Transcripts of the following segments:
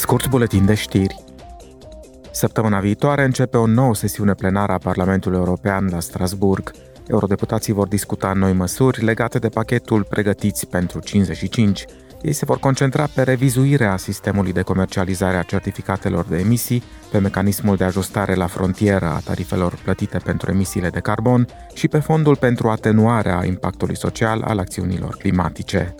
Scurt buletin de știri. Săptămâna viitoare începe o nouă sesiune plenară a Parlamentului European la Strasburg. Eurodeputații vor discuta noi măsuri legate de pachetul Pregătiți pentru 55. Ei se vor concentra pe revizuirea sistemului de comercializare a certificatelor de emisii, pe mecanismul de ajustare la frontieră a tarifelor plătite pentru emisiile de carbon și pe fondul pentru atenuarea impactului social al acțiunilor climatice.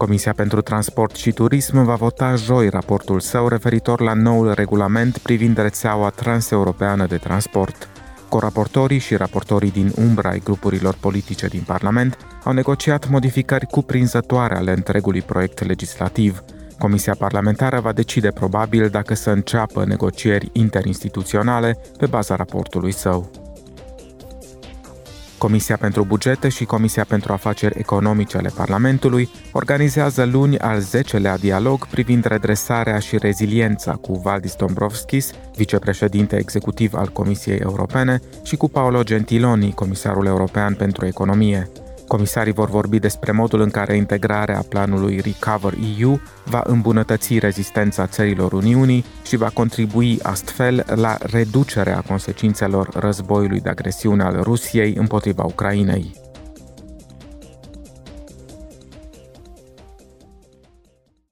Comisia pentru Transport și Turism va vota joi raportul său referitor la noul regulament privind rețeaua transeuropeană de transport. Coraportorii și raportorii din umbra ai grupurilor politice din Parlament au negociat modificări cuprinzătoare ale întregului proiect legislativ. Comisia parlamentară va decide probabil dacă să înceapă negocieri interinstituționale pe baza raportului său. Comisia pentru Bugete și Comisia pentru Afaceri Economice ale Parlamentului organizează luni al 10-lea dialog privind redresarea și reziliența cu Valdis Dombrovskis, vicepreședinte executiv al Comisiei Europene, și cu Paolo Gentiloni, comisarul european pentru economie. Comisarii vor vorbi despre modul în care integrarea planului Recover EU va îmbunătăți rezistența țărilor Uniunii și va contribui astfel la reducerea consecințelor războiului de agresiune al Rusiei împotriva Ucrainei.